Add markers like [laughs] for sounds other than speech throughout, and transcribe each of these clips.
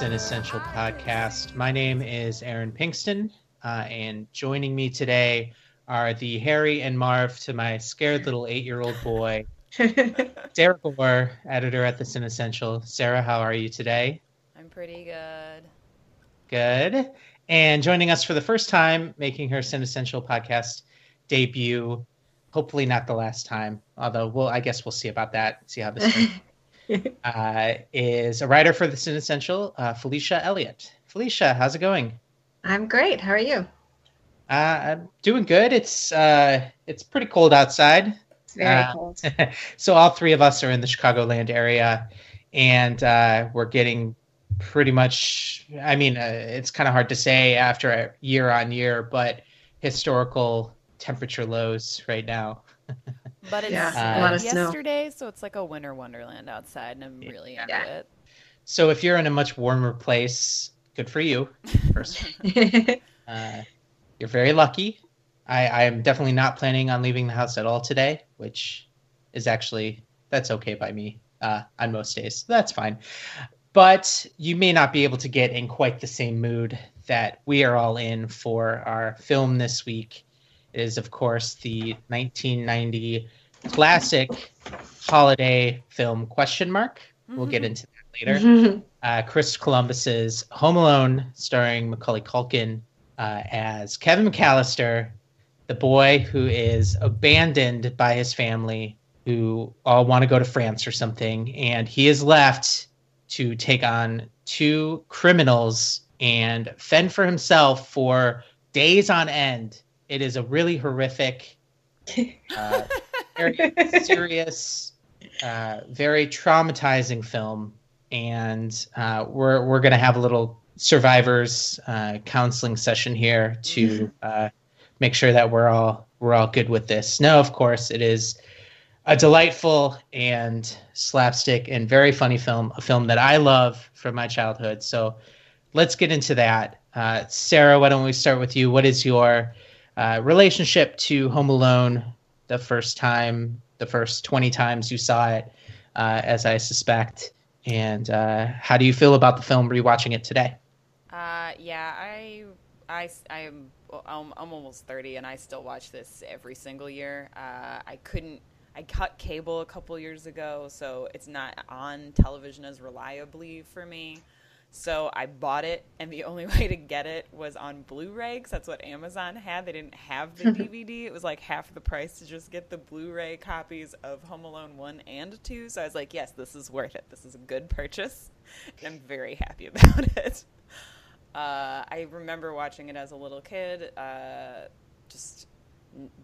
Cinessential podcast. My name is Aaron Pinkston, uh, and joining me today are the Harry and Marv to my scared little eight year old boy, [laughs] Sarah Gorr, editor at the Cinessential. Sarah, how are you today? I'm pretty good. Good. And joining us for the first time, making her Cinessential podcast debut, hopefully not the last time, although we'll, I guess we'll see about that, see how this goes. [laughs] [laughs] uh, is a writer for the Cinessential, uh, Felicia Elliott. Felicia, how's it going? I'm great. How are you? Uh, I'm doing good. It's uh, it's pretty cold outside. It's very Uh, cold. [laughs] so all three of us are in the Chicagoland area, and uh, we're getting pretty much. I mean, uh, it's kind of hard to say after a year on year, but historical temperature lows right now. But it's Yeah, uh, lot of snow. yesterday, so it's like a winter wonderland outside, and I'm really into Yeah. it. So if you're in a much warmer place, good for you. First, [laughs] uh, you're very lucky. I, I am definitely not planning on leaving the house at all today, which is actually that's okay by me uh, on most days. That's fine. But you may not be able to get in quite the same mood that we are all in for our film this week. Is, of course, the 1990 classic holiday film question mark. We'll get Mhm. into that later [laughs] uh, Chris Columbus's Home Alone, starring Macaulay Culkin uh, as Kevin McAllister, the boy who is abandoned by his family, who all want to go to France or something, and he is left to take on two criminals and fend for himself for days on end. It is a really horrific, [laughs] uh, very serious, uh, very traumatizing film, and uh, we're we're gonna have a little survivors uh, counseling session here to uh, make sure that we're all we're all good with this. No, of course, it is a delightful and slapstick and very funny film, a film that I love from my childhood. So let's get into that. Uh, Sarah, why don't we start with you? What is your uh, relationship to Home Alone the first time, the first 20 times you saw it, uh, as I suspect? And uh, how do you feel about the film rewatching it today? Uh, yeah, I, I, I'm, I'm, I'm almost 30, and I still watch this every single year. Uh, I couldn't. I cut cable a couple years ago, so it's not on television as reliably for me. So I bought it, and the only [laughs] way to get it was on Blu-ray because that's what Amazon had. They didn't have the [laughs] DVD. It was like half the price to just get the Blu-ray copies of Home Alone one and two. So I was like, yes, this is worth it. This is a good purchase, and I'm very happy [laughs] about it. Uh, I remember watching it as a little kid. Uh, just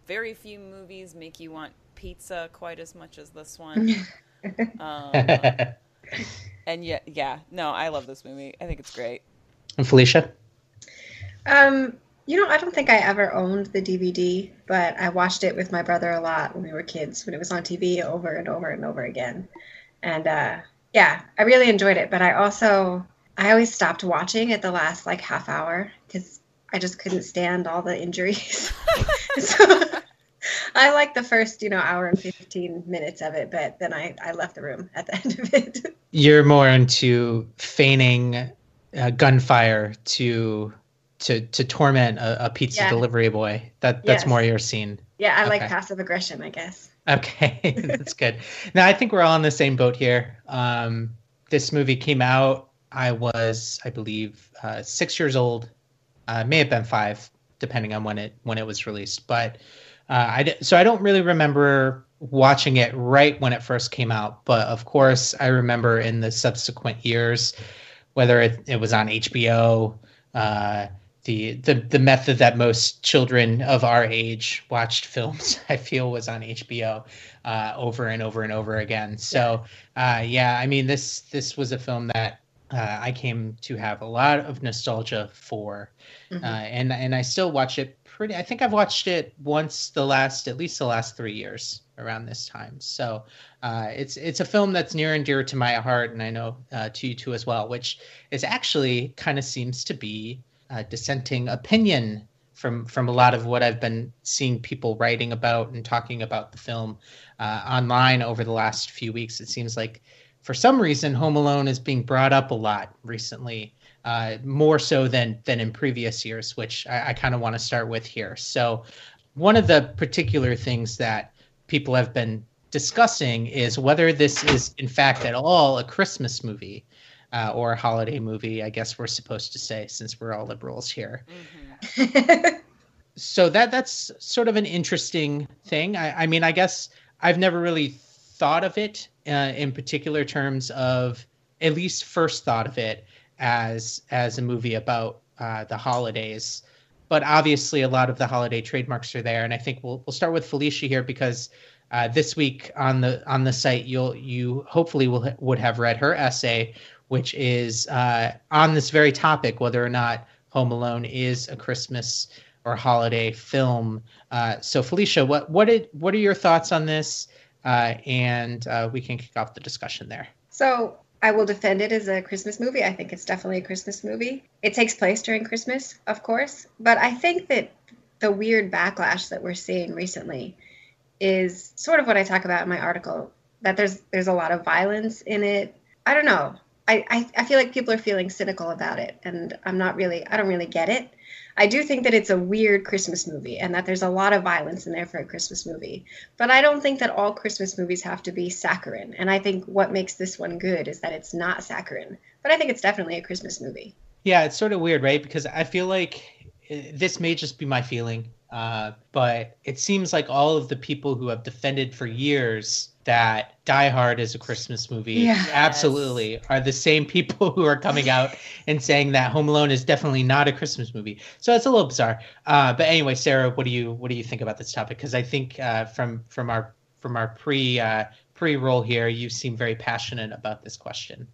very few movies make you want pizza quite as much as this one. um, and yeah, yeah, no, I love this movie. I think it's great. and Felicia? um, you know, I don't think I ever owned the DVD, but I watched it with my brother a lot when we were kids, when it was on TV over and over and over again. And uh, yeah, I really enjoyed it. But I also, I always stopped watching at the last like half hour because I just couldn't stand all the injuries. [laughs] so [laughs] I like the first, you know, hour and 15 minutes of it, but then I, I left the room at the [laughs] end of it. You're more into feigning uh, gunfire to to to torment a, a pizza Yeah. delivery boy. That that's Yes. more your scene. yeah, I like passive aggression, I guess. Okay, [laughs] that's good. Now I think we're all in the same boat here. Um, this movie came out. I was, I believe, uh, six years old. Uh, may have been five, depending on when it when it was released. But uh, I di- so I don't really remember watching it right when it first came out. But of course, I remember in the subsequent years, whether it, it was on HBO. Uh, the, the the method that most children of our age watched films, [laughs] I feel, was on HBO uh, over and over and over again. So uh, yeah, I mean this this was a film that uh, I came to have a lot of nostalgia for, Mhm. uh, and and I still watch it pretty. I think I've watched it once the last at least the last three years around this time. So uh, it's it's a film that's near and dear to my heart, and I know uh, to you too as well. Which is actually kind of seems to be a dissenting opinion from from a lot of what I've been seeing people writing about and talking about the film uh, online over the last few weeks. It seems like for some reason, Home Alone is being brought up a lot recently, uh, more so than than in previous years, which I, I kind of want to start with here. So, one of the particular things that people have been discussing is whether this is, in fact, at all a Christmas movie uh, or a holiday movie. I guess we're supposed to say since we're all liberals here. Mm-hmm. so that that's sort of an interesting thing. I, I, mean, I guess I've never really thought of it uh, in particular terms of at least first thought of it as as a movie about uh, the holidays. But obviously, a lot of the holiday trademarks are there, and I think we'll we'll start with Felicia here because uh, this week on the on the site you'll you hopefully will would have read her essay which is uh, on this very topic whether or not home alone is a christmas or holiday film. Uh, so felicia what what did what are your thoughts on this? Uh, and uh, we can kick off the discussion there. So I will defend it as a Christmas movie. I think it's definitely a Christmas movie. It takes place during Christmas, of course, but I think that the weird backlash that we're seeing recently is sort of what I talk about in my article. That there's there's a lot of violence in it. I don't know. I, I, feel like people are feeling cynical about it, and I'm not really. I don't really get it. I do think that it's a weird Christmas movie, and that there's a lot of violence in there for a Christmas movie. But I don't think that all Christmas movies have to be saccharine. And I think what makes this one good is that it's not saccharine. But I think it's definitely a Christmas movie. Yeah, it's sort of weird, right? Because I feel like eh, this may just be my feeling uh, but it seems like all of the people who have defended for years that Die Hard is a Christmas movie yeah. absolutely are the same people [laughs] who are coming out and saying that Home Alone is definitely not a Christmas movie. So it's a little bizarre. Uh, but anyway, Sarah, what do you what do you think about this topic? Because I think uh, from from our from our pre uh, pre roll here, you seem very passionate about this question.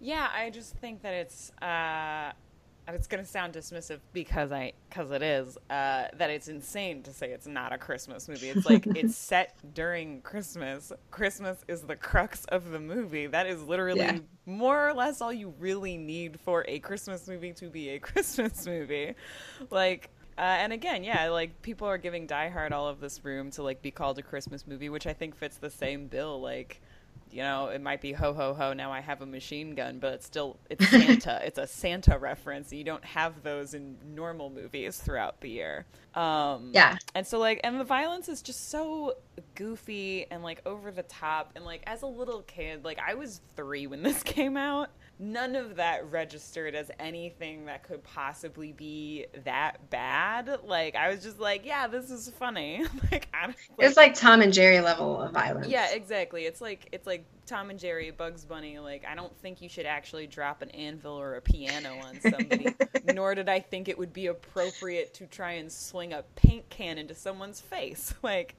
Yeah, I just think that it's uh, and it's going to sound dismissive because I because it is uh, that it's insane to say it's not a Christmas movie. It's like [laughs] it's set during Christmas. Christmas is the crux of the movie. That is literally yeah. more or less all you really need for a Christmas movie to be a [laughs] Christmas movie. Like uh, and again, yeah, like people are giving Die Hard all of this room to like be called a Christmas movie, which I think fits the same bill. Like you know, it might be ho ho ho. Now I have a machine gun, but it's still it's Santa. [laughs] it's a Santa reference. You don't have those in normal movies throughout the year. Um, yeah, and so like, and the violence is just so goofy and like over the top. And like, as a little kid, like I was three when this [laughs] came out, none of that registered as anything that could possibly be that bad. Like I was just like, yeah, this is funny. [laughs] like, like it's like Tom and Jerry level of violence. Yeah, exactly. It's like it's like Tom and Jerry, Bugs Bunny. Like I don't think you should actually drop an anvil or a piano on somebody. [laughs] nor did I think it would be appropriate to try and swing a paint can into someone's face. [laughs] Like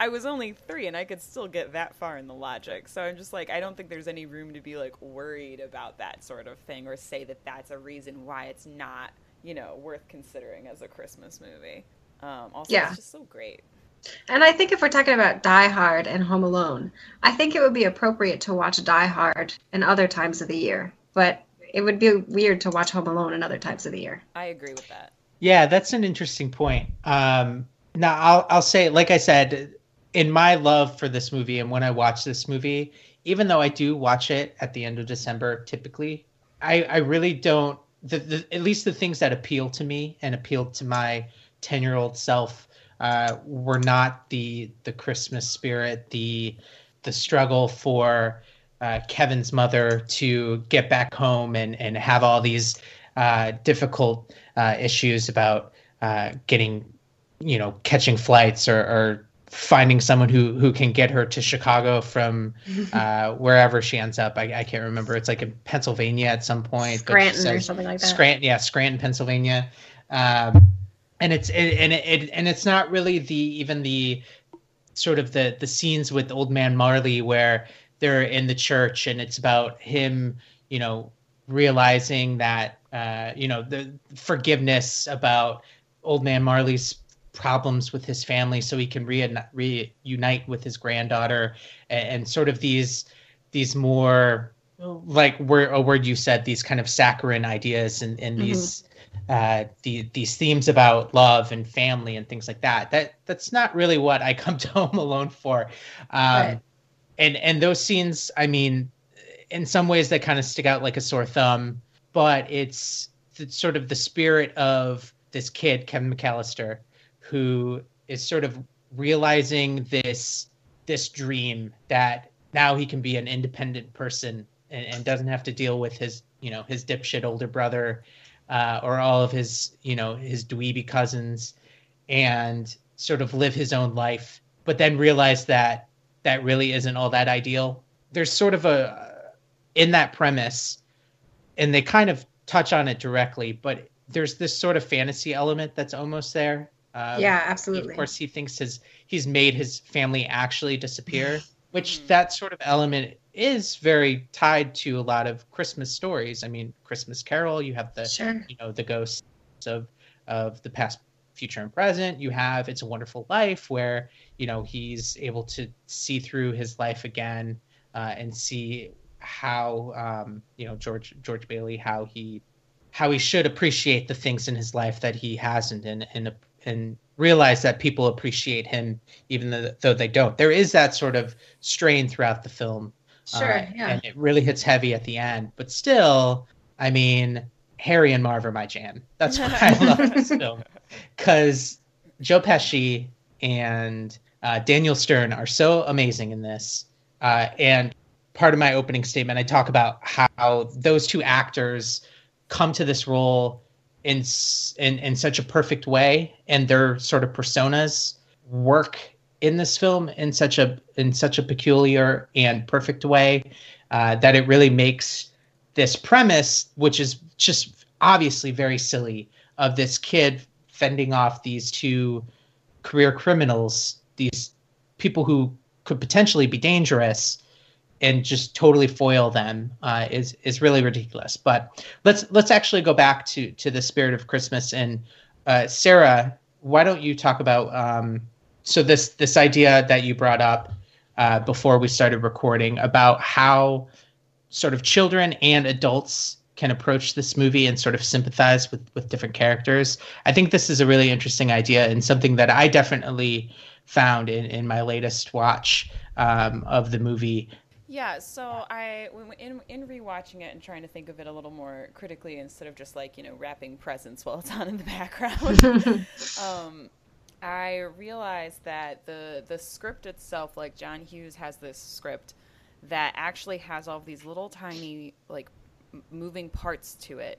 I was only three and I could still get that far in the logic. So I'm just like, I don't think there's any room to be like worried about that sort of thing or say that that's a reason why it's not, you know, worth considering as a Christmas movie. Um, also, yeah. it's just so great. And I think if we're talking about Die Hard and Home Alone, I think it would be appropriate to watch Die Hard in other times of the year. But it would be weird to watch Home Alone in other times of the year. I agree with that. Yeah, that's an interesting point. Um, now, I'll, I'll say, like I said, in my love for this movie and when I watch this movie, even though I do watch it at the end of December typically, I, I really don't the, the at least the things that appeal to me and appealed to my 10 year old self uh, were not the the Christmas spirit, the the struggle for uh, Kevin's mother to get back home and and have all these uh, difficult uh, issues about uh, getting you know catching flights or, or finding someone who who can get her to Chicago from [laughs] uh, wherever she ends up. I, I, can't remember. It's like in Pennsylvania at some point. Scranton says, or something like that. Scranton, yeah, Scranton, Pennsylvania. Um, and it's it, and it, it, and it's not really the even the sort of the the scenes with old man Marley where they're in the church and it's about him, you know, realizing that uh, you know the forgiveness about old man Marley's problems with his family so he can reunite, reunite with his granddaughter and, and, sort of these these more like a word you said these kind of saccharine ideas and, and mm-hmm. these uh, the, these themes about love and family and things like that that that's not really what i come [laughs] to home alone for um, right. and and those scenes i mean in some ways they kind of stick out like a sore thumb, but it's, it's sort of the spirit of this kid, Kevin McAllister, who is sort of realizing this this dream that now he can be an independent person and, and doesn't have to deal with his you know his dipshit older brother uh, or all of his you know his dweeby cousins and sort of live his own life but then realize that that really isn't all that ideal. There's sort of a in that premise and they kind of touch on it directly but there's this sort of fantasy element that's almost there um, yeah, absolutely. Of course, he thinks his he's made his family actually disappear, [sighs] which that sort of element is very tied to a lot of Christmas stories. I mean, Christmas Carol. You have the sure. you know the ghosts of of the past, future, and present. You have It's a Wonderful Life, where you know he's able to see through his life again uh, and see how um, you know George George Bailey how he how he should appreciate the things in his life that he hasn't and and and realize that people appreciate him even though, though they don't. There is that sort of strain throughout the film. Sure, uh, yeah. And it really hits heavy at the end. But still, I mean, Harry and Marv are my jam. That's why I love [laughs] this film. Because Joe Pesci and uh, Daniel Stern are so amazing in this. Uh, and part of my opening statement, I talk about how those two actors come to this role in in in such a perfect way, and their sort of personas work in this film in such a in such a peculiar and perfect way uh, that it really makes this premise, which is just obviously very silly, of this kid fending off these two career criminals, these people who could potentially be dangerous, and just totally foil them uh, is is really ridiculous. But let's let's actually go back to to the spirit of Christmas. And uh, Sarah, why don't you talk about um, so this this idea that you brought up uh, before we started recording about how sort of children and adults can approach this movie and sort of sympathize with with different characters. I think this is a really interesting idea and something that I definitely found in in my latest watch um, of the movie yeah, so I in in rewatching it and trying to think of it a little more critically instead of just like you know wrapping presents while it's on in the [laughs] background. [laughs] um, I realized that the the script itself, like John Hughes has this script that actually has all these little tiny like moving parts to it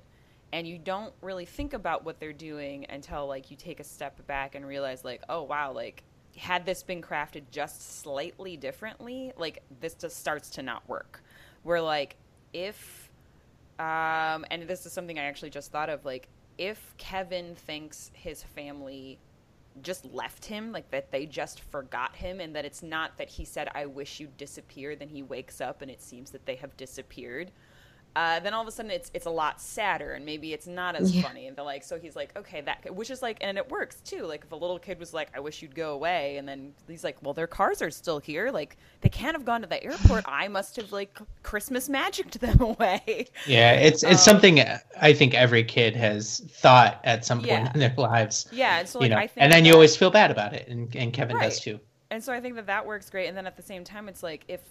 and you don't really think about what they're doing until like you take a step back and realize like oh wow like had this been crafted just slightly differently, like this just starts to not work. Where like if um and this is something I actually just thought of like if Kevin thinks his family just left him, like that they just forgot him, and that it's not that he said, I wish you'd disappear, then he wakes up and it seems that they have disappeared uh, then all of a sudden it's it's a lot sadder and maybe it's not as yeah. funny. And they're like so he's like okay that which is like and it works too. Like if a little kid was like I wish you'd go away and then he's like well their cars are still here. Like they can't have gone to the airport. [laughs] I must have like Christmas magicked them [laughs] away. Yeah it's it's um, something I think every kid has thought at some point yeah. in their lives yeah and so like, you know I think and then that, you always feel bad about it and, and Kevin right. does too. And so I think that that works great. And then at the same time it's like if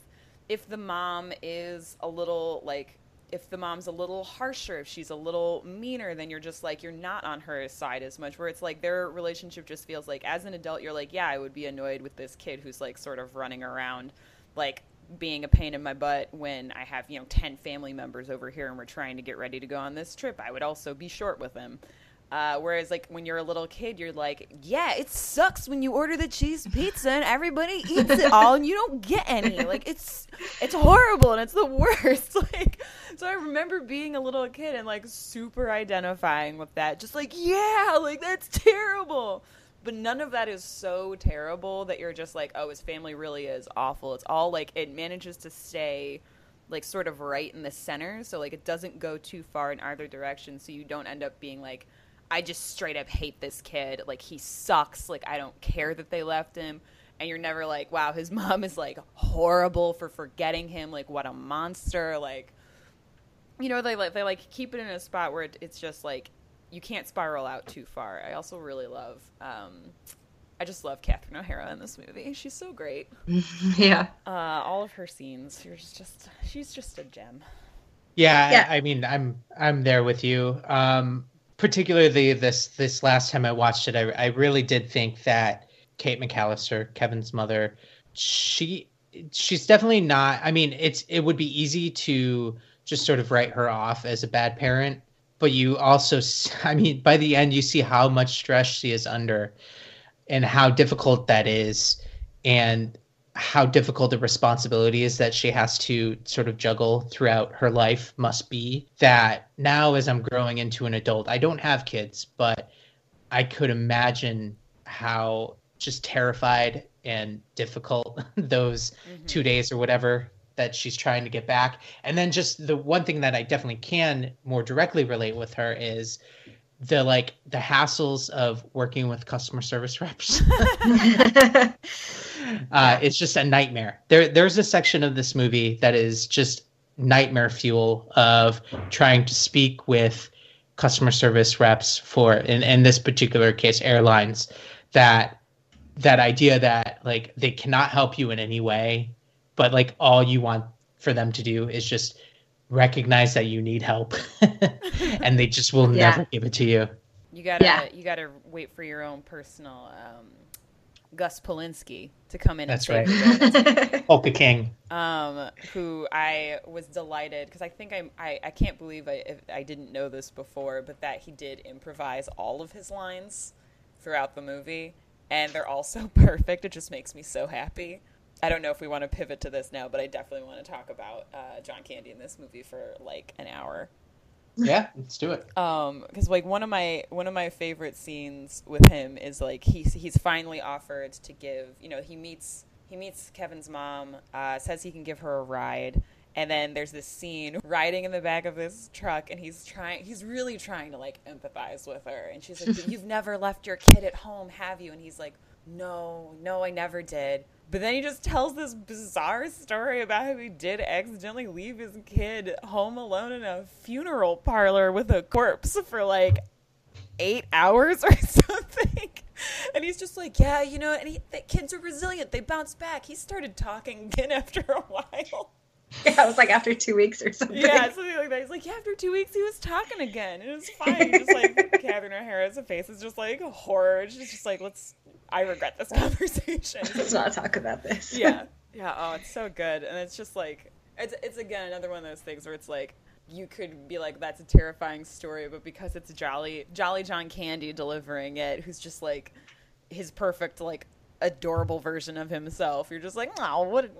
if the mom is a little like if the mom's a little harsher, if she's a little meaner, then you're just like you're not on her side as much. Where it's like their relationship just feels like as an adult, you're like, yeah, I would be annoyed with this kid who's like sort of running around, like being a pain in my butt when I have you know ten family members over here and we're trying to get ready to go on this trip. I would also be short with them. Uh, whereas, like when you're a little kid, you're like, "Yeah, it sucks when you order the cheese pizza and everybody eats it all and you don't get any. Like it's it's horrible and it's the worst." [laughs] Like, so I remember being a little kid and like super identifying with that, just like, "Yeah, like that's terrible." But none of that is so terrible that you're just like, "Oh, his family really is awful." It's all like it manages to stay like sort of right in the center, so like it doesn't go too far in either direction, so you don't end up being like I just straight up hate this kid. Like he sucks. Like I don't care that they left him. And you're never like, wow, his [laughs] mom is like horrible for forgetting him. Like what a monster. Like, you know, they like they like keep it in a spot where it, it's just like you can't spiral out too far. I also really love um, I just love Catherine O'Hara in this movie. She's so great. [laughs] yeah. Uh, all of her scenes, you're just she's just a gem. Yeah, yeah. I, I, mean, I'm I'm there with you. Um, particularly this this last time I watched it, I I really did think that Kate McAllister, Kevin's mother, she she's definitely not. I mean, it's it would be easy to just sort of write her off as a bad parent, but you also, [laughs] I mean, by the end, you see how much stress she is under, and how difficult that is, and how difficult the responsibility is that she has to sort of juggle throughout her life must be. That now, as I'm growing into an adult, I don't have kids, but I could imagine how just terrified and difficult [laughs] those mm-hmm. two days or whatever that she's trying to get back. And then just the one thing that I definitely can more directly relate with her is the like the hassles of working with customer service reps. [laughs] [laughs] uh, it's just a nightmare. There, there's a section of this movie that is just nightmare fuel of trying to speak with customer service reps for, in, in this particular case, airlines. That that idea that like they cannot help you in any way, but like all you want for them to do is just recognize that you need help [laughs] and they just will yeah. never give it to you. You gotta yeah. you gotta wait for your own personal um, Gus Polinski to come in. That's and right. [laughs] Polka King. Um, who I was delighted because I think I'm, I I can't believe I I didn't know this before, but that he did improvise all of his lines throughout the movie, and they're all so [laughs] perfect. It just makes me so happy. I don't know if we want to pivot to this now, but I definitely want to talk about uh, John Candy in this movie for like an hour. Yeah, let's do it. Um, because like one of my one of my favorite scenes with him is like he's he's finally offered to give you know he meets he meets Kevin's mom, uh, says he can give her a ride, and then there's this scene riding in the back of this truck, and he's trying, he's really trying to like empathize with her. And she's like, You've never left your kid at home, have you? And he's like, No, no, I never did. But then he just tells this bizarre story about how he did accidentally leave his kid home alone in a funeral parlor with a corpse for like eight hours or [laughs] something. And he's just like, yeah, you know, and he, the kids are resilient. They bounce back. He started talking again [laughs] after a while. Yeah, it was like after two weeks or something. Yeah, something like that. He's like, yeah, after two weeks he was talking again. And it was fine. just like [laughs] Catherine O'Hara's face is just like horror. She's just like, let's I regret this [laughs] conversation. Let's not talk about this. yeah. [laughs] Yeah. Oh, it's so good. And it's just like it's it's again another one of those things where it's like you could be like that's a terrifying story, but because it's Jolly Jolly John Candy delivering it, who's just like his perfect like adorable version of himself, you're just like, oh, what a,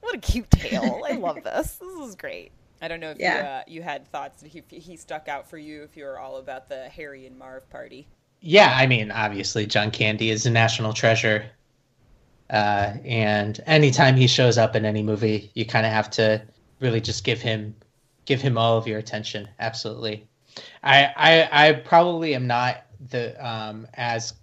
what a cute tale. I [laughs] love this. This is great. I don't know if yeah. you, uh, you had thoughts. He, he stuck out for you if you were all about the Harry and Marv party. Yeah, I mean, obviously, John Candy is a national treasure. Uh, and anytime he shows up in any movie, you kind of have to really just give him give him all of your attention. Absolutely. I I, I probably am not the um, as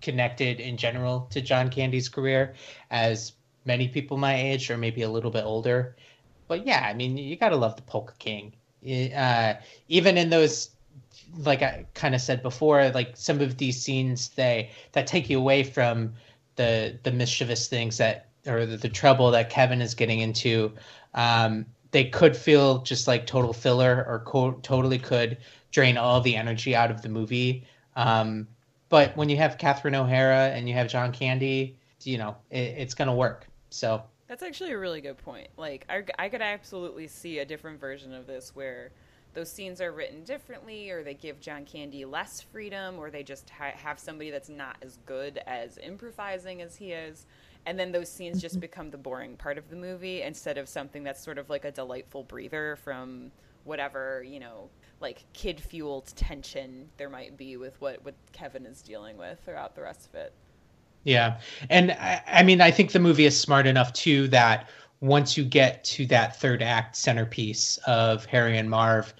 connected in general to John Candy's career as many people my age or maybe a little bit older. But yeah, I mean, you gotta love the Polka King. Uh, even in those like I kind of said before, like some of these scenes they that take you away from the the mischievous things that or the, the trouble that Kevin is getting into. Um, they could feel just like total filler or co- totally could drain all the energy out of the movie. Um, but when you have Catherine O'Hara and you have John Candy, you know it, it's gonna work. So that's actually a really good point. Like I, I could absolutely see a different version of this where those scenes are written differently, or they give John Candy less freedom, or they just ha- have somebody that's not as good as improvising as he is. And then those scenes just [laughs] become the boring part of the movie instead of something that's sort of like a delightful breather from whatever, you know, like kid fueled tension there might be with what, what Kevin is dealing with throughout the rest of it. Yeah. And I, I mean, I think the movie is smart enough too that once you get to that third act centerpiece of Harry and Marv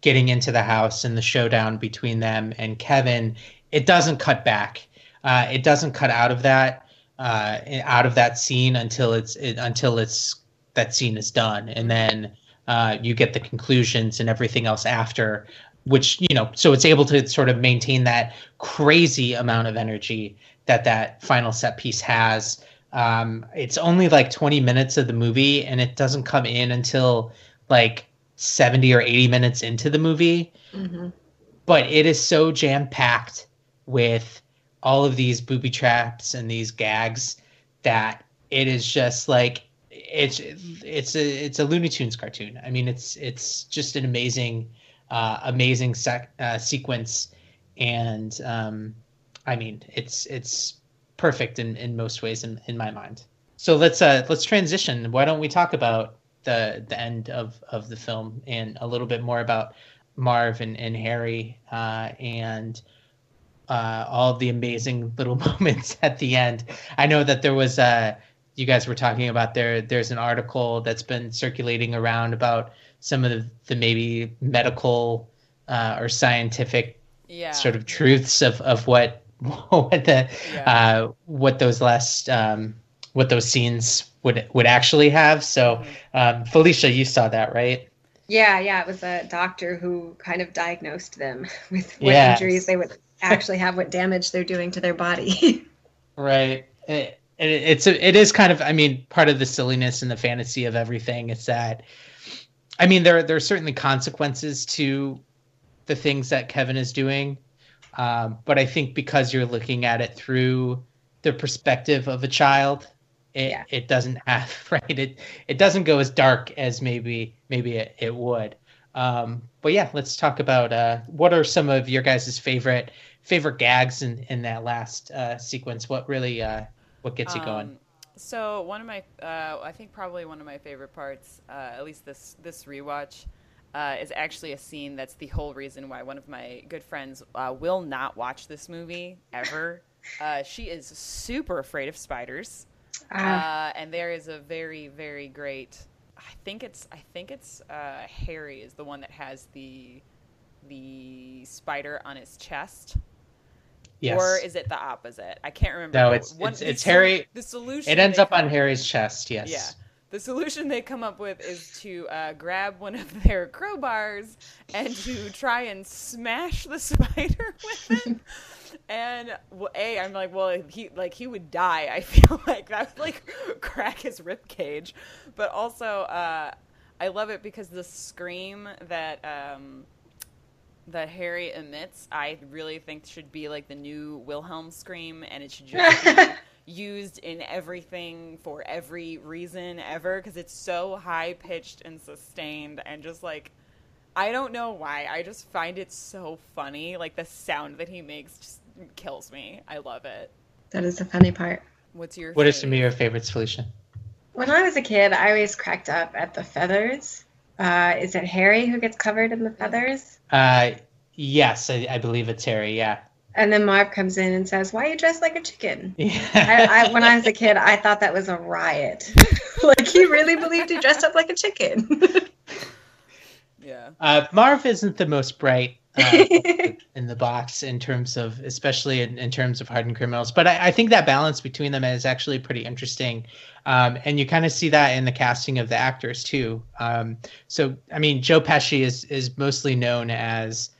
getting into the house and the showdown between them and Kevin, it doesn't cut back. Uh, it doesn't cut out of that uh, out of that scene until it's it, until it's that scene is done, and then uh, you get the conclusions and everything else after. Which you know, so it's able to sort of maintain that crazy amount of energy that that final set piece has. Um, it's only like 20 minutes of the movie, and it doesn't come in until like 70 or 80 minutes into the movie. Mm-hmm. But it is so jam packed with all of these booby traps and these gags that it is just like it's it's a it's a Looney Tunes cartoon. I mean, it's it's just an amazing uh, amazing sec- uh, sequence, and um, I mean, it's it's perfect in, in most ways in, in my mind. So let's uh, let's transition. Why don't we talk about the the end of, of the film and a little bit more about Marv and, and Harry uh, and uh, all the amazing little [laughs] moments at the end. I know that there was uh, you guys were talking about there. There's an article that's been circulating around about some of the, the maybe medical uh, or scientific yeah. sort of truths of, of what [laughs] what the yeah. uh, what those last um, what those scenes would would actually have. So, mm-hmm. um, Felicia, you saw that, right? Yeah, yeah. It was a doctor who kind of diagnosed them [laughs] with what yes. injuries they would actually have, what damage they're doing to their body. [laughs] right. It, it, it's a, it is kind of. I mean, part of the silliness and the fantasy of everything is that. I mean, there there are certainly consequences to the things that Kevin is doing um, but I think because you're looking at it through the perspective of a child, it, yeah. it doesn't have [laughs] right. It it doesn't go as dark as maybe maybe it, it would. Um, but yeah, let's talk about uh, what are some of your guys' favorite favorite gags in in that last uh, sequence. What really uh, what gets you going? Um, so one of my, uh, I think probably one of my favorite parts, uh, at least this this rewatch, uh, is actually a scene that's the whole reason why one of my good friends uh, will not watch this movie ever. [laughs] uh, she is super afraid of spiders, uh, and there is a very very great. I think it's I think it's uh, Harry is the one that has the the spider on his chest. Yes. Or is it the opposite? I can't remember. No, it's it's, it's Harry. The solution. It ends up on Harry's chest. Yes. Yeah the solution they come up with is to uh, grab one of their crowbars and to try and smash the [laughs] spider with it. and well, a, I'm like, well, he like he would die. I [laughs] feel like that would like crack his rib cage. But also, uh, I love it because the scream that. Um, that Harry emits, I really think should be like the new Wilhelm scream, and it should just be [laughs] used in everything for every reason ever because it's so high pitched and sustained and just like I don't know why. I just find it so funny. Like the sound that he makes just kills me. I love it. That is the funny part. What's your What favorite? is some of your favorites, Felicia? When I was a kid, I always cracked up at the feathers. Uh, is it Harry who gets covered in the feathers? Uh, yes, I, I believe it's Harry. Yeah. And then Marv comes in and says, "Why are you dressed like a chicken?" Yeah. I, I, when I was a kid, I thought that was a riot. [laughs] like he really believed he dressed up like a chicken. [laughs] yeah. Uh, Marv isn't the most bright uh, [laughs] in the box in terms of, especially in, in terms of hardened criminals. But I, I, think that balance between them is actually pretty interesting, um, and you kind of see that in the casting of the actors too. Um, so, I mean, Joe Pesci is is mostly known as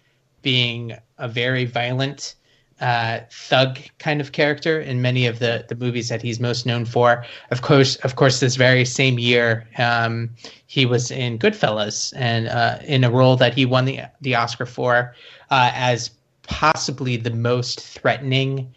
being a very violent uh, thug kind of character in many of the the movies that he's most known for. Of course, of course, this very same year, um, he was in Goodfellas and uh, in a role that he won the the Oscar for uh, as possibly the most threatening,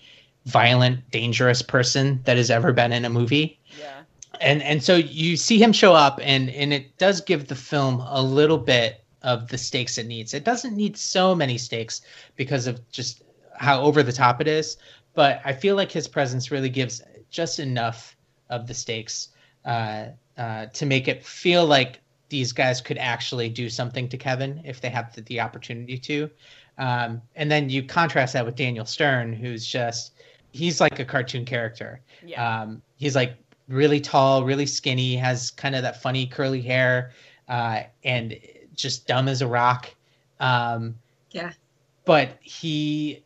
violent, dangerous person that has ever been in a movie. Yeah. And and so you see him show up, and and it does give the film a little bit of the stakes it needs. It doesn't need so many stakes because of just how over the top it is, but I feel like his presence really gives just enough of the stakes uh, uh, to make it feel like these guys could actually do something to Kevin if they have the, the opportunity to. Um, and then you contrast that with Daniel Stern, who's just he's like a cartoon character. Yeah. Um, he's like really tall, really skinny, has kind of that funny curly hair, uh, and just dumb as a rock. Um, yeah. But he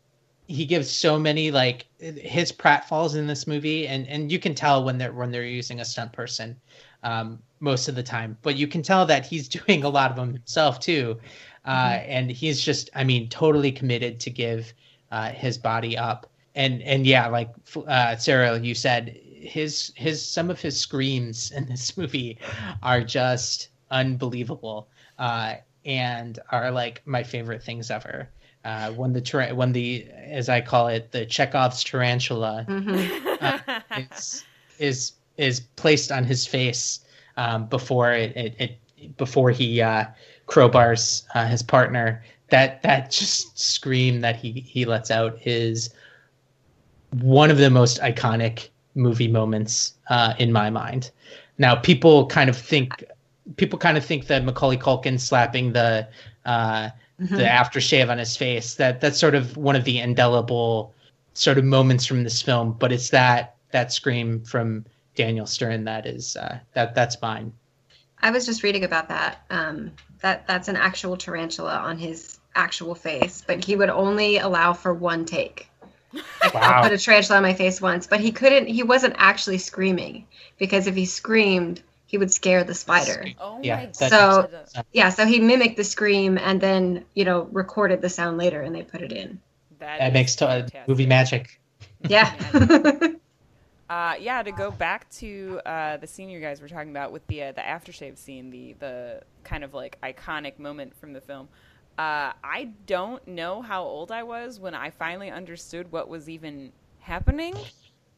he gives so many like his pratfalls in this movie, and and you can tell when they're when they're using a stunt person um, most of the time. But you can tell that he's [laughs] doing a lot of them himself too, uh, mm-hmm. and he's just I mean totally committed to give uh, his body up. and and yeah, like uh, Sarah, you said his his some of his screams in this [laughs] movie are just unbelievable uh, and are like my favorite things ever. Uh, when the when the as I call it the Chekhov's tarantula mm-hmm. uh, is, is is placed on his face um, before it, it, it, before he uh, crowbars uh, his partner. That that just scream that he he lets out is one of the most iconic movie moments uh, in my mind. Now, people kind of think people kind of think that Macaulay Culkin slapping the uh, mm-hmm. the aftershave on his face that that's sort of one of the indelible sort of moments from this film. But it's that that scream from Daniel Stern that is uh, that that's mine. I was just reading about that. Um, that that's an actual tarantula on his actual face, but he would only allow for one take. I, wow. I put a tarantula on my face once, but he couldn't. He wasn't actually screaming because if he screamed, he would scare the spider. Oh yeah, so yeah, so he mimicked the scream and then you know recorded the sound later and they put it in. That, that makes t- movie magic. [laughs] Yeah. [laughs] uh, yeah, to go back to uh, the scene you guys were talking about with the uh, the aftershave scene, the the kind of like iconic moment from the film. Uh, I don't know how old I was when I finally understood what was even happening.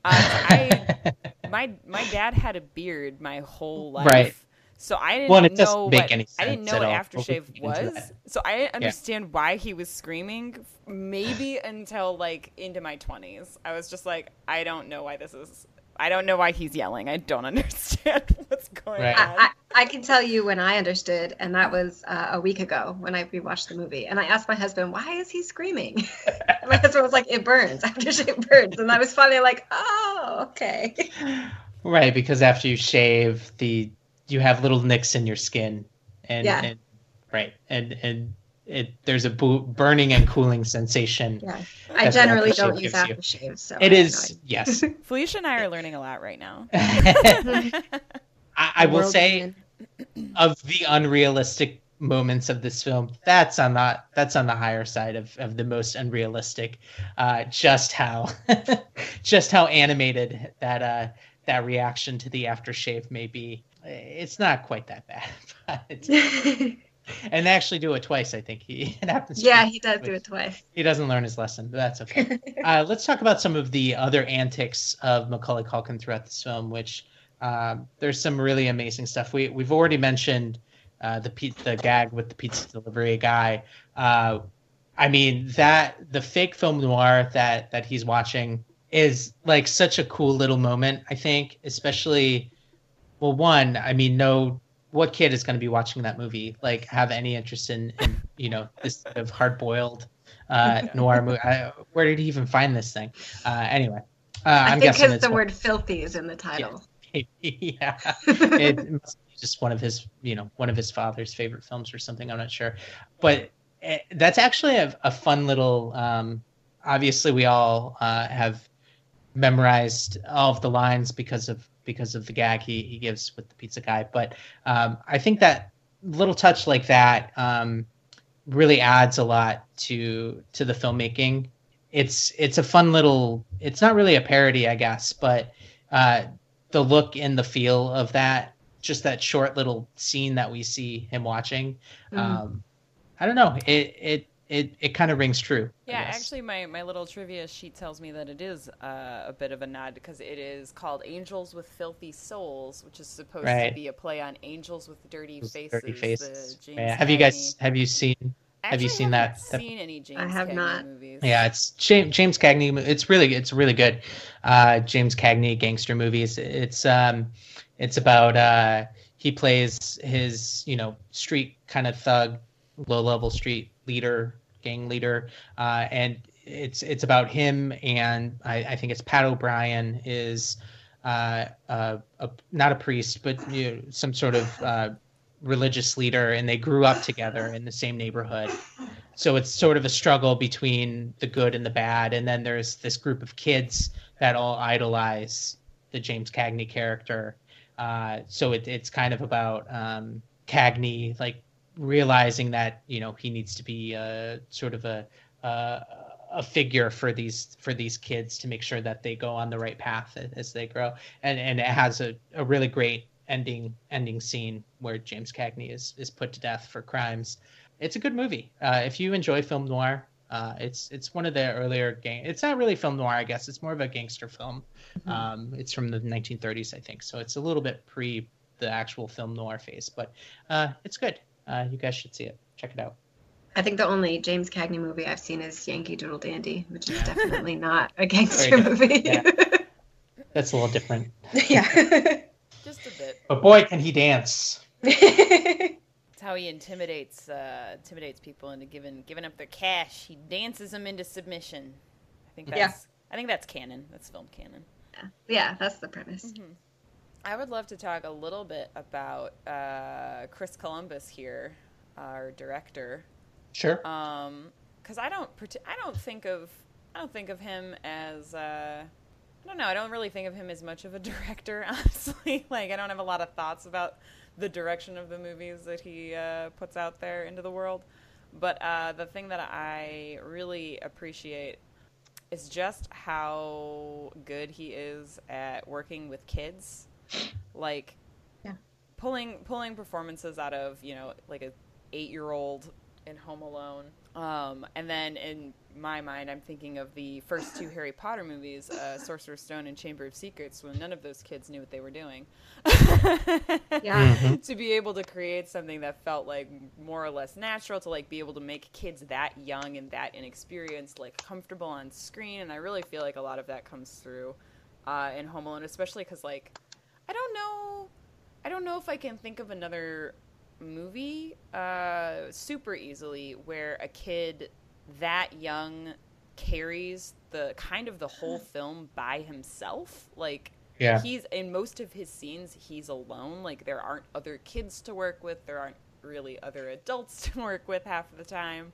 Uh, I [laughs] my my dad had a beard my whole life. Right. So I didn't well, know what I didn't know what aftershave was. So I didn't understand yeah. why he was screaming. Maybe until like into my twenties, I was just like, I don't know why this is I don't know why he's yelling. I don't [laughs] understand [laughs] what's going right. on. I, I, can tell you when I understood, and that was uh, a week ago when I rewatched the movie. And I asked my husband, "Why is he screaming?" [laughs] my husband was like, "It burns. Aftershave burns." And I was finally like, "Oh, okay." Right, because after you shave, the you have little nicks in your skin, and, yeah. and right, and and it there's a bo- burning and cooling sensation. Yeah, I generally don't use aftershave, so it is yes. [laughs] Felicia and I are learning a lot right now. [laughs] I, I will say, of the unrealistic moments of this film, that's on the that's on the higher side of, of the most unrealistic. Uh, just how [laughs] just how animated that uh, that reaction to the aftershave may be. It's not quite that bad, but [laughs] and actually do it twice. I think he [laughs] it happens. Yeah, he does do it twice. He doesn't learn his lesson, but that's okay. [laughs] uh, let's talk about some of the other antics of Macaulay Culkin throughout this film, which um, there's some really amazing stuff. We we've already mentioned uh, the the gag with the pizza delivery guy. Uh, I mean that the fake film noir that that he's watching is like such a cool little moment. I think, especially well, one, I mean, no what kid is going to be watching that movie like have any interest in, in you know this sort of hard boiled uh, [laughs] noir movie? I, where did he even find this thing? Uh, anyway, uh, I I'm think because the word "filthy" is in the title. Yeah, [laughs] yeah. [laughs] it must be just one of his you know one of his father's favorite films or something. I'm not sure, but it, eh, that's actually a, a fun little. Um, obviously, we all uh, have memorized all of the lines because of because of the gag he, he gives with the pizza guy. But um, I think that little touch like that um, really adds a lot to to the filmmaking. It's it's a fun little. It's not really a parody, I guess, but uh, the look and the feel of that, just that short little scene that we see him watching. Mm-hmm. Um, I don't know. It it it, it kind of rings true. Yeah, actually, my, my little trivia sheet tells me that it is uh, a bit of a nod because it is called Angels with Filthy Souls, which is supposed right. to be a play on Angels with Dirty Faces. Dirty Faces. Yeah. Have you guys have you seen Actually, have you seen that? Seen any James I have Cagney not. Movies. Yeah, it's James, James Cagney. It's really it's really good. Uh, James Cagney gangster movies. It's um, it's about uh, he plays his you know street kind of thug, low level street leader gang leader, uh, and it's it's about him and I, I think it's Pat O'Brien is uh, a, not a priest but you know, some sort of uh, religious leader, and they grew up together in the same neighborhood. So it's sort of a struggle between the good and the bad, and then there's this group of kids that all idolize the James Cagney character. Uh, so it, it's kind of about um, Cagney like realizing that you know he needs to be a, sort of a, a, a figure for these for these kids to make sure that they go on the right path as they grow and and it has a, a really great ending ending scene where james cagney is is put to death for crimes it's a good movie uh, if you enjoy film noir uh, it's it's one of the earlier gang. It's not really film noir, I guess. It's more of a gangster film. Mm-hmm. Um, it's from the 1930s, I think. So it's a little bit pre the actual film noir phase, but uh, it's good. Uh, you guys should see it. Check it out. I think the only James Cagney movie I've seen is Yankee Doodle Dandy, which is definitely [laughs] not a gangster movie. Yeah. [laughs] That's a little different. [laughs] yeah. Just a bit. But boy, can he dance. That's how he intimidates uh, intimidates people into giving giving up their cash. He dances them into submission. I think that's yeah. I think that's canon. That's film canon. Yeah, yeah that's the premise. Mm-hmm. I would love to talk a little bit about uh, Chris Columbus here, our director. Sure. Um, because I don't, I don't think of, I don't think of him as, uh, I don't know, I don't really think of him as much of a [laughs] director, honestly. [laughs] like, I don't have a lot of thoughts about the direction of the movies that he uh, puts out there into the world. But uh, the thing that I really appreciate is just how good he is at working with kids like yeah. pulling pulling performances out of you know like a eight year old in Home Alone. Um, and then in my mind, I'm thinking of the first two Harry Potter movies, uh, Sorcerer's Stone and Chamber of Secrets, when none of those kids knew what they were doing. [laughs] yeah. Mm-hmm. to be able to create something that felt like more or less natural, to like be able to make kids that young and that inexperienced like comfortable on screen, and I really feel like a lot of that comes through uh, in Home Alone, especially because like I don't know. I don't know if I can think of another movie uh, super easily where a kid that young carries the kind of the whole [laughs] film by himself. Like, yeah. he's in most of his scenes, he's alone. Like, there aren't other kids to work with, there aren't really other adults [laughs] to work with half of the time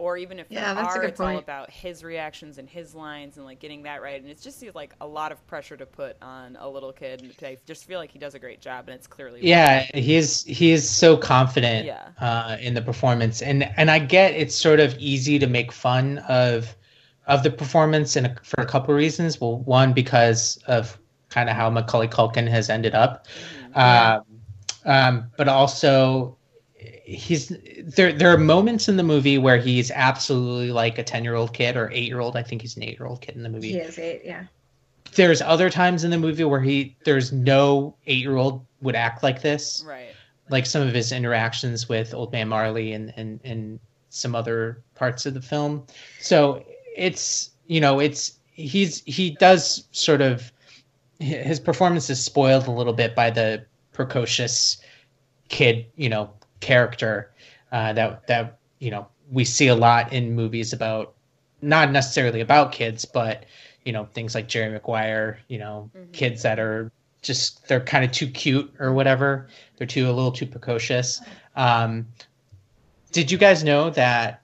or even if yeah, there are, it's point. all about his reactions and his lines and like getting that right. And it's just like a lot of pressure to put on a little kid. And I just feel like he does a great job, and it's clearly yeah, he's he's so confident yeah. uh, in the performance, and and I get it's sort of easy to make fun of of the performance, and for a couple of reasons. Well, one because of kind of how Macaulay Culkin has ended up. Mm-hmm. Um, um, but also he's there there are moments in the movie where he's absolutely like a 10 year old kid or 8 year old i think he's an 8 year old kid in the movie. He is 8 yeah. There's other times in the movie where he there's no 8 year old would act like this. Right. Like some of his interactions with old man marley and and and some other parts of the film. So it's you know it's he's he does sort of his performance is spoiled a little bit by the precocious kid you know character uh, that that you know we see a lot in movies about not necessarily about kids, but you know things like Jerry Maguire, you know mm-hmm. kids that are just they're kind of too cute or whatever. They're too a little too precocious. Um, did you guys know that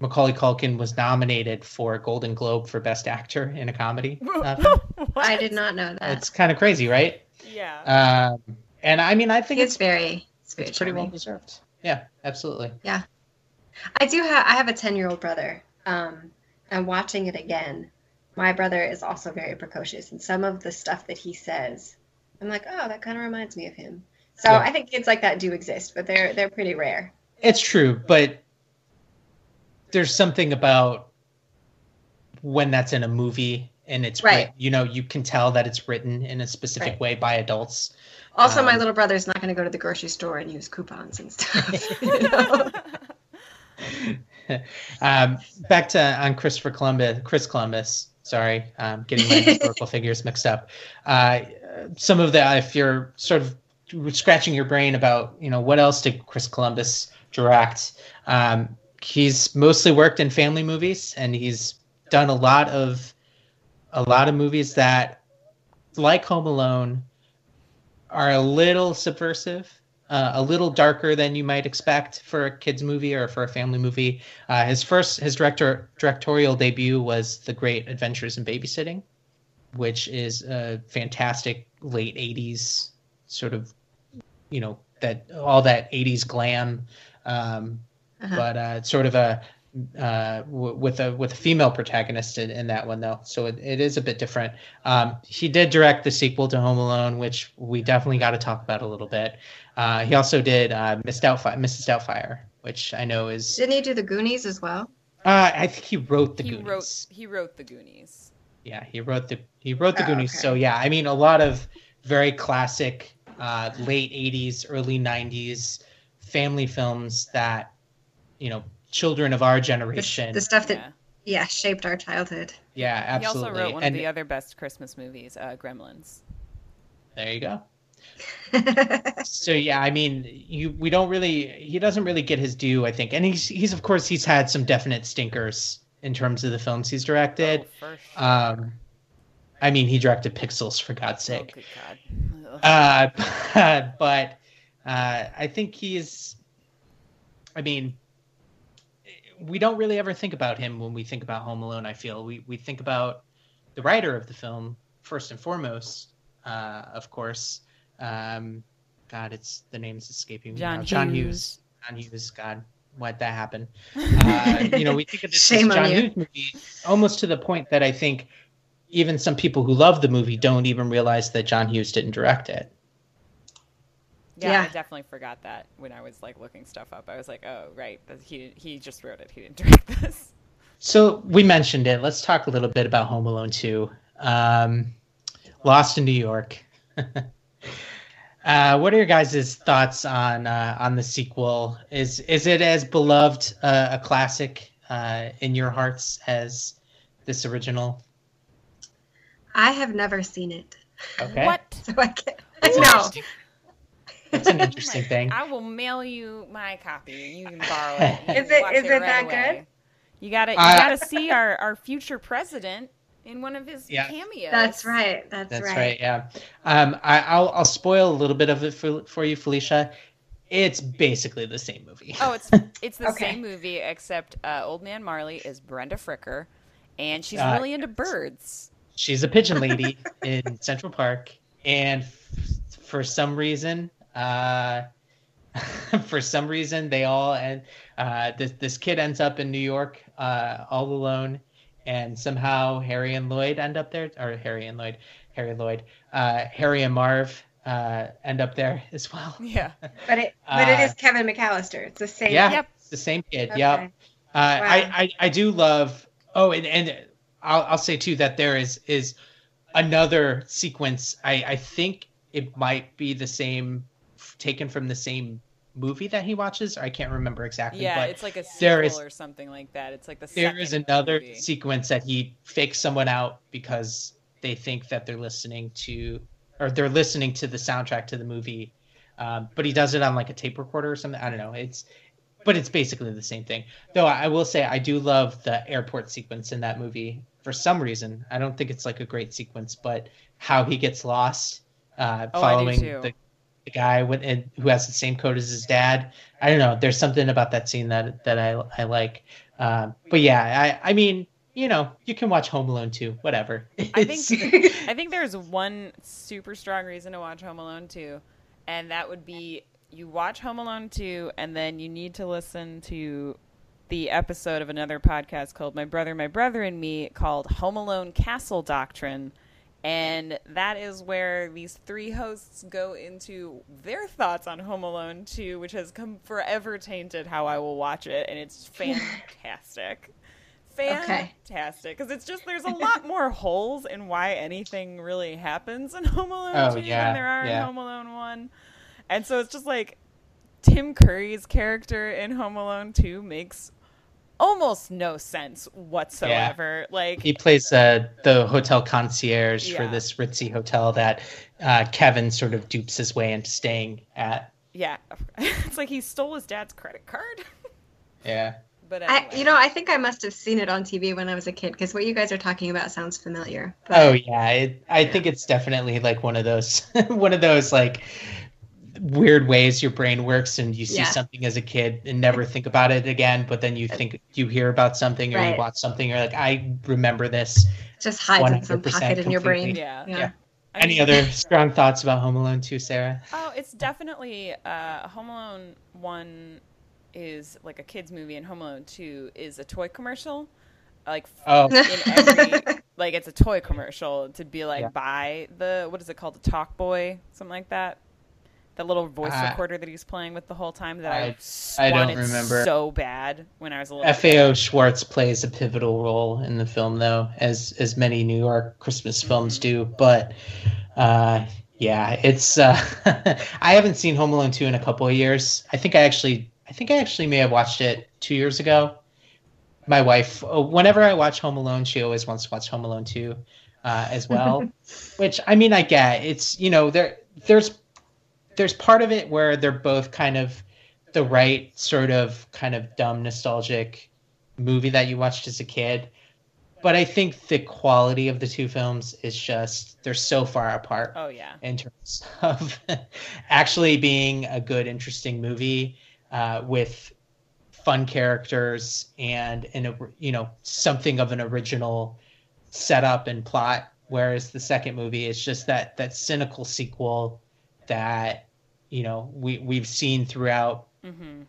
Macaulay Culkin was nominated for a Golden Globe for Best Actor in a comedy? [laughs] Uh, I did not know that. It's kind of crazy, right? Yeah. Um, and I mean, I think it's, it's very it's pretty well deserved. Yeah, absolutely. Yeah, I do have. I have a ten year old brother. Um, and watching it again, my brother is also very precocious, and some of the stuff that he says, I'm like, oh, that kind of reminds me of him. So yeah. I think kids like that do exist, but they're they're pretty rare. It's true, but there's something about when that's in a movie and it's right. you know you can tell that it's written in a specific right. way by adults also, um, my little brother's not going to go to the grocery store and use coupons and stuff. You [laughs] know? [laughs] um, back to on Christopher Columbus, Chris Columbus. Sorry, um, getting my [laughs] historical figures mixed up. Uh, some of the, if you're sort of scratching your brain about, you know, what else did Chris Columbus direct? Um, he's mostly worked in family movies, and he's done a lot of a lot of movies that, like Home Alone, are a little subversive, uh, a little darker than you might expect for a kids movie or for a family movie. Uh, his first his director directorial debut was The Great Adventures in Babysitting, which is a fantastic late '80s sort of, you know, that all that '80s glam, um, uh-huh. but uh, sort of a uh, w- with a with a female protagonist in, in that one though, so it, it is a bit different. Um, he did direct the sequel to Home Alone, which we definitely got to talk about a little bit. Uh, he also did uh, Missed Doubtfire, Mrs. Doubtfire, which I know is. Didn't he do the Goonies as well? Uh, I think he wrote the he Goonies. wrote he wrote the Goonies. Yeah, he wrote the he wrote the Oh, Goonies. okay. So yeah, I mean a lot of very classic uh, late '80s, early '90s family films that you know children of our generation. the stuff that Yeah. yeah shaped our childhood. yeah, absolutely. He also wrote one and of the other best Christmas movies, uh, Gremlins. there you go. [laughs] So yeah, I mean, you we don't really he doesn't really get his due, I think. And he's he's of course he's had some definite stinkers in terms of the films he's directed. Oh, for sure. Um, I mean, he directed Pixels for God's oh, sake. good God. Ugh. Uh, [laughs] but uh, I think he's. I mean, we don't really ever think about him when we think about Home Alone. I feel we we think about the writer of the film first and foremost, uh, of course. Um, God, it's the name's escaping me John now. John Hughes. John Hughes. God, why'd that happen? [laughs] Uh, you know, we think of this Shame John. Hughes movie almost to the point that I think even some people who love the movie don't even realize that John Hughes didn't direct it. Yeah, Yeah. I definitely forgot that when I was like looking stuff up. I was like, oh right, that he he just wrote it. He didn't [laughs] direct this. So we mentioned it. Let's talk a little bit about Home Alone 2. Um, Lost in New York. [laughs] uh, what are your guys' thoughts on uh, on the sequel? Is is it as beloved uh, a classic uh, in your hearts as this original? I have never seen it, Okay, What? [laughs] so I can't. No, that's an interesting [laughs] thing. I will mail you my copy and you can borrow it. [laughs] You Is it- watch it right that away. good? You gotta you I- gotta see our, our future president in one of his Yeah. cameos. that's right. That's, That's right. right. Yeah. Um, I, I'll I'll spoil a little bit of it for for you, Felicia. It's basically the same movie. Oh, it's [laughs] it's the Okay. same movie except uh, Old Man Marley is Brenda Fricker, and she's Uh, really into birds. she's a pigeon lady in Central Park, and f- for some reason, uh, [laughs] for some reason, they all and uh, this this kid ends up in New York uh, all alone, and somehow Harry and Lloyd end up there, or Harry and Lloyd, Harry Lloyd, uh, Harry and Marv uh, end up there [laughs] as well. Yeah. But it but it is Kevin McAllister. It's the same. Yeah, Yep. it's the same kid. Okay. Yep. Uh, Wow. I, I I do love. Oh, and and I'll I'll say too that there is is another sequence. I I think it might be the same, taken from the same movie that he watches. I can't remember exactly. Yeah, but it's like a sequel is- or something like that. It's like the there is another movie. sequence that he fakes someone out because they think that they're listening to or they're listening to the soundtrack to the movie um, but he does it on like a tape recorder or something i don't know it's but it's basically the same thing though i will say i do love the airport sequence in that movie for some reason i don't think it's like a great sequence but how he gets lost uh, Oh, I do following too. the, the guy with and, who has the same coat as his dad i don't know there's something about that scene that that i, I like um, but yeah, I, I mean, you know, you can watch Home Alone too. Whatever. I [laughs] think I think there's one super strong reason to watch Home Alone too, and that would be you watch Home Alone 2 and then you need to listen to the episode of another podcast called My Brother, My Brother and Me called Home Alone Castle Doctrine. And that is where these three hosts go into their thoughts on Home Alone 2, which has come forever tainted how I will watch it, and it's [laughs] fantastic. Fantastic. Because it's just, there's a lot more [laughs] holes in why anything really happens in Home Alone Oh, 2 yeah, than there are yeah. in Home Alone 1. And so it's just like Tim Curry's character in Home Alone 2 makes almost no sense whatsoever. Like, he plays uh, the hotel concierge for this ritzy hotel that uh, Kevin sort of dupes his way into staying at. yeah, [laughs] it's like he stole his dad's credit card. [laughs] Yeah. but I, you know, I think I must have seen it on TV when I was a kid because what you guys are talking about sounds familiar. But Oh yeah. It, I think it's definitely like one of those, [laughs] one of those like weird ways your brain works and you see Yeah. something as a kid and never think about it again but then you think you hear about something or you watch something you're like i remember this just hides in some 100% pocket in your brain. completely. yeah. Yeah. I any other [laughs] strong thoughts about home alone 2 sarah Oh, it's definitely uh, Home Alone one is like a kids movie, and Home Alone Two is a toy commercial. Like Oh, in every like it's a toy commercial to be like Yeah. buy the what is it called the Talkboy something like that. That little voice Uh, recorder that he's playing with the whole time that I, I- I don't remember. so bad when I was a little FAO Schwarz plays a pivotal role in the film, though, as as many New York Christmas films do. But uh, yeah, it's uh, [laughs] I haven't seen Home Alone two in a couple of years. I think I actually I think I actually may have watched it two years ago. My wife, uh, whenever I watch Home Alone, she always wants to watch Home Alone two uh, as well. [laughs] Which I mean, I get it's you know there there's there's part of it where they're both kind of the right sort of kind of dumb nostalgic movie that you watched as a kid but i think the quality of the two films is just they're so far apart Oh yeah. in terms of [laughs] actually being a good interesting movie uh, with fun characters and and you know something of an original setup and plot whereas the second movie is just that that cynical sequel that you know we we've seen throughout hmm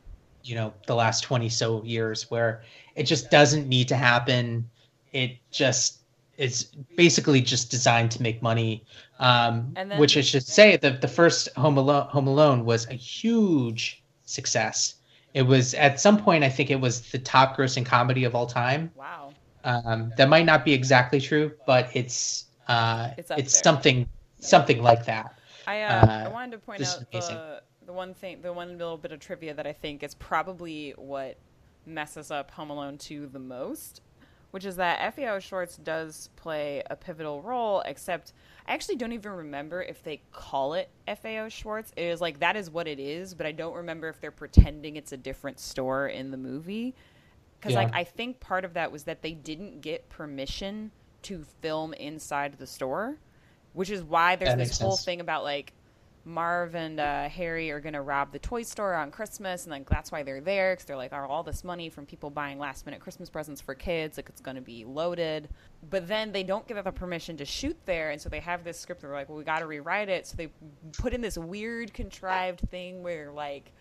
you know the last 20 so years where it just doesn't need to happen. It just is basically just designed to make money. Um, then- which i should say the, the first home alone home alone was a huge success. It was at some point i think it was the top grossing comedy of all time. Wow. um, that might not be exactly true but it's uh, It's it's, something something like that I uh, I Uh, wanted to point out the the one thing, the one little bit of trivia that I think is probably what messes up Home Alone 2 the most, which is that FAO Schwarz does play a pivotal role. Except I actually don't even remember if they call it FAO Schwarz. It is like that is what it is, but I don't remember if they're pretending it's a different store in the movie. Because Yeah. like I think part of that was that they didn't get permission to film inside the store, which is why there's That this whole sense. thing about like Marv and uh, Harry are gonna rob the toy store on Christmas, and like that's why they're there because they're like, "Are all this money from people buying last minute Christmas presents for kids? Like it's gonna be loaded." But then they don't give them the permission to shoot there, and so they have this script. They're like, "Well, we got to rewrite it." So they put in this weird contrived thing where like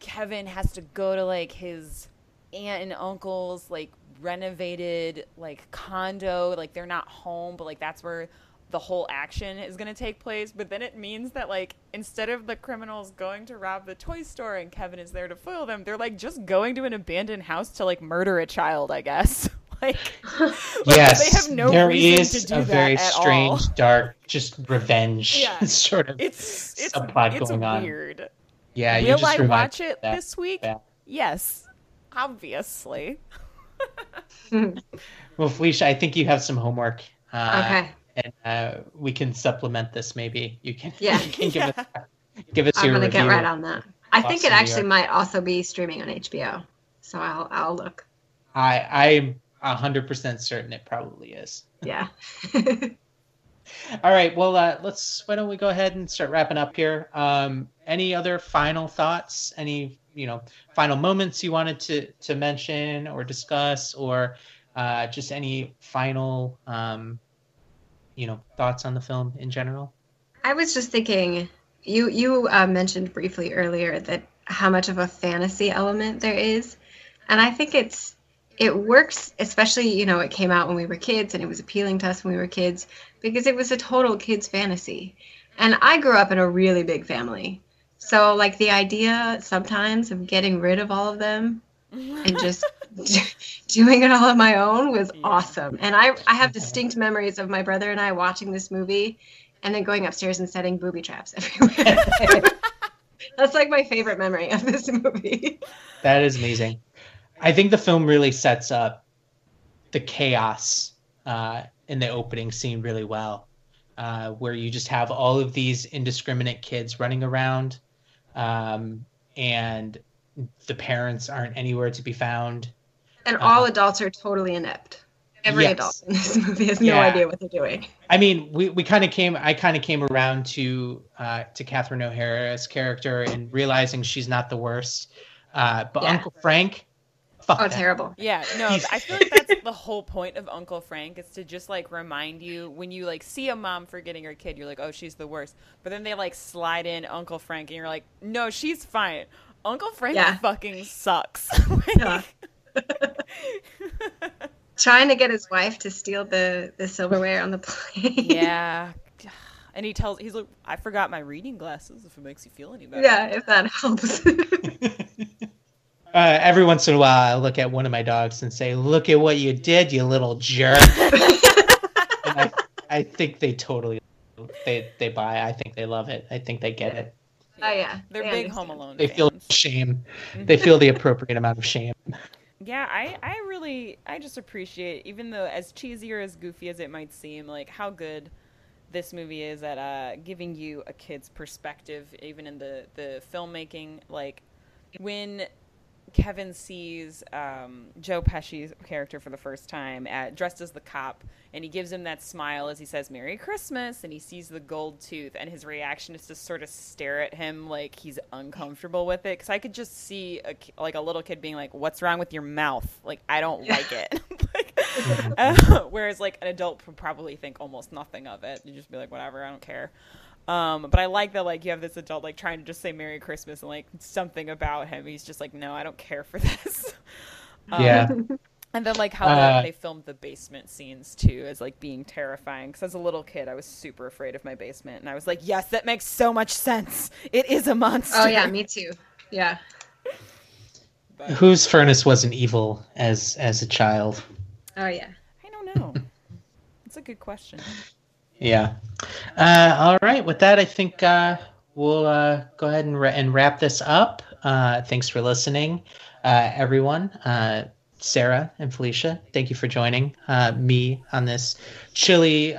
Kevin has to go to like his aunt and uncle's like renovated like condo like they're not home but like that's where the whole action is going to take place but then it means that like instead of the criminals going to rob the toy store and Kevin is there to foil them they're like just going to an abandoned house to like murder a child I guess [laughs] like, [laughs] like, yes, they have no there reason is to do a that very strange, all. dark, just revenge Yeah. [laughs] sort of it's it's subplot it's going on. weird Yeah, you will just I watch it that. this week Yeah. yes obviously Well, Felicia, I think you have some homework. Uh, okay. And uh, we can supplement this. Maybe you can. [laughs] Yeah. You can give us give us I'm your gonna get right on that. I think it actually might also be streaming on HBO, so I'll I'll look. I I'm hundred percent certain it probably is. Yeah. [laughs] All right. Well, uh, let's. Why don't we go ahead and start wrapping up here? Um, any other final thoughts? Any you know final moments you wanted to to mention or discuss, or uh, just any final um, you know thoughts on the film in general? I was just thinking, you you uh, mentioned briefly earlier that how much of a fantasy element there is, and I think it's it works. Especially you know it came out when we were kids, and it was appealing to us when we were kids because it was a total kids fantasy, and I grew up in a really big family, so like the idea sometimes of getting rid of all of them and just [laughs] [laughs] doing it all on my own was Yeah. awesome. And I I have distinct memories of my brother and I watching this movie and then going upstairs and setting booby traps [laughs] everywhere. [laughs] That's like my favorite memory of this movie. That is amazing. I think the film really sets up the chaos uh, in the opening scene really well, uh, where you just have all of these indiscriminate kids running around, um, and the parents aren't anywhere to be found. And Uh-huh. all adults are totally inept. Every Yes. adult in this movie has no idea what they're doing. I mean, we, we kind of came. I kind of came around to uh, to Catherine O'Hara's character and realizing she's not the worst. Uh, but Yeah. Uncle Frank, fuck Oh, that. terrible. Yeah, no, I feel like that's the whole point of Uncle Frank is to just like remind you when you like see a mom forgetting her kid, you're like, oh, she's the worst. But then they like slide in Uncle Frank, and you're like, no, she's fine. Uncle Frank yeah. fucking sucks. [laughs] yeah. [laughs] Trying to get his wife to steal the the silverware on the plane. Yeah. [laughs] And he tells he's like, I forgot my reading glasses. If it makes you feel any better. Yeah, if that helps. [laughs] uh, every once in a while, I look at one of my dogs and say, "Look at what you did, you little jerk." I, I think they totally they they buy. I think they love it. I think they get it. Oh yeah, they're they big understand. Home Alone. They fans. feel shame. They feel the appropriate amount of shame. Yeah, I I really I just appreciate even though as cheesy or as goofy as it might seem, like how good this movie is at uh, giving you a kid's perspective, even in the the filmmaking. Like when Kevin sees um, Joe Pesci's character for the first time, at, dressed as the cop, and he gives him that smile as he says "Merry Christmas," and he sees the gold tooth, and his reaction is to sort of stare at him like he's uncomfortable with it. Because I could just see a, like a little kid being like, "What's wrong with your mouth? Like I don't like it." [laughs] like, [laughs] uh, [laughs] whereas like an adult would probably think almost nothing of it. You just be like, "Whatever, I don't care." Um, but I like that like you have this adult like trying to just say Merry Christmas and like something about him. He's just like, no, I don't care for [laughs] this. um, yeah. [laughs] And then like how uh, they filmed the basement scenes too as like being terrifying. Because as a little kid, I was super afraid of my basement, and I was like, yes, that makes so much sense. It is a monster. Oh yeah, me too. Yeah. [laughs] But, Whose furnace wasn't evil as as a child? Oh yeah. I don't know. It's a good question. Yeah. Uh, all right. With that, I think uh, we'll uh, go ahead and, ra- and wrap this up. Uh, thanks for listening, uh, everyone. Uh, Sarah and Felicia, thank you for joining me on this chilly,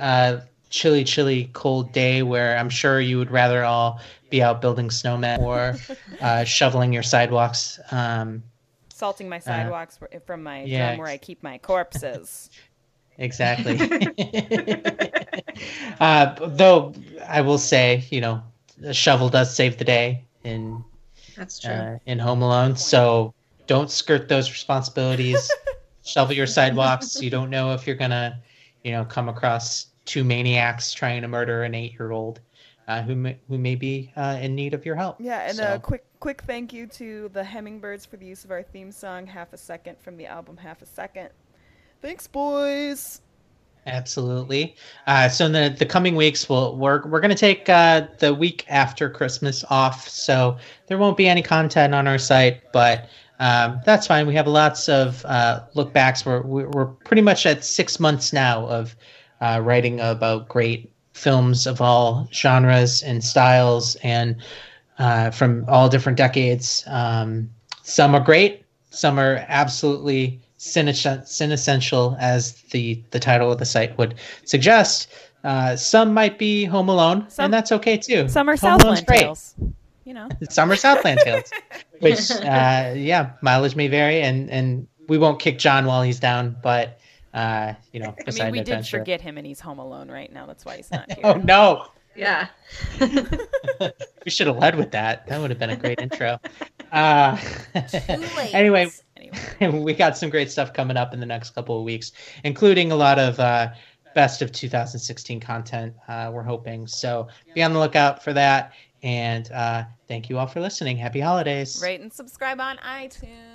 chilly, chilly, cold day where I'm sure you would rather all be out building snowmen or [laughs] shoveling your sidewalks. Um, Salting my sidewalks from my yeah, drum where I keep my corpses. [laughs] Exactly. [laughs] uh, though I will say, you know, a shovel does save the day in that's true uh, in Home Alone. So don't skirt those responsibilities. [laughs] Shovel your sidewalks. You don't know if you're gonna, you know, come across two maniacs trying to murder an eight-year-old. Uh, who may, who may be uh, in need of your help. Yeah, and so. a quick quick thank you to the Hummingbirds for the use of our theme song, "Half a Second" from the album "Half a Second. Thanks, boys. Absolutely. Uh, so in the, the coming weeks, we'll, we're we're going to take uh, the week after Christmas off, so there won't be any content on our site, but um, that's fine. We have lots of uh, look backs. We're we're pretty much at six months now of uh, writing about great films of all genres and styles, and uh, from all different decades. Um, some are great. Some are absolutely Cinessential, as the the title of the site would suggest. Uh, some might be Home Alone, some, and that's okay too. Some are Home Southland Tales. You know, some are Southland Tales, [laughs] which uh, yeah, mileage may vary, and and we won't kick John while he's down, but uh, you know, [laughs] I mean, we did forget him, and he's home alone right now. That's why he's not [laughs] here. oh no! Yeah. we should have led with that. That would have been a great intro. Uh, anyway, anyway. [laughs] we got some great stuff coming up in the next couple of weeks, including a lot of uh, best of 2016 content. Uh, we're hoping so. Be on the lookout for that. And uh, thank you all for listening. Happy holidays. Rate and subscribe on iTunes.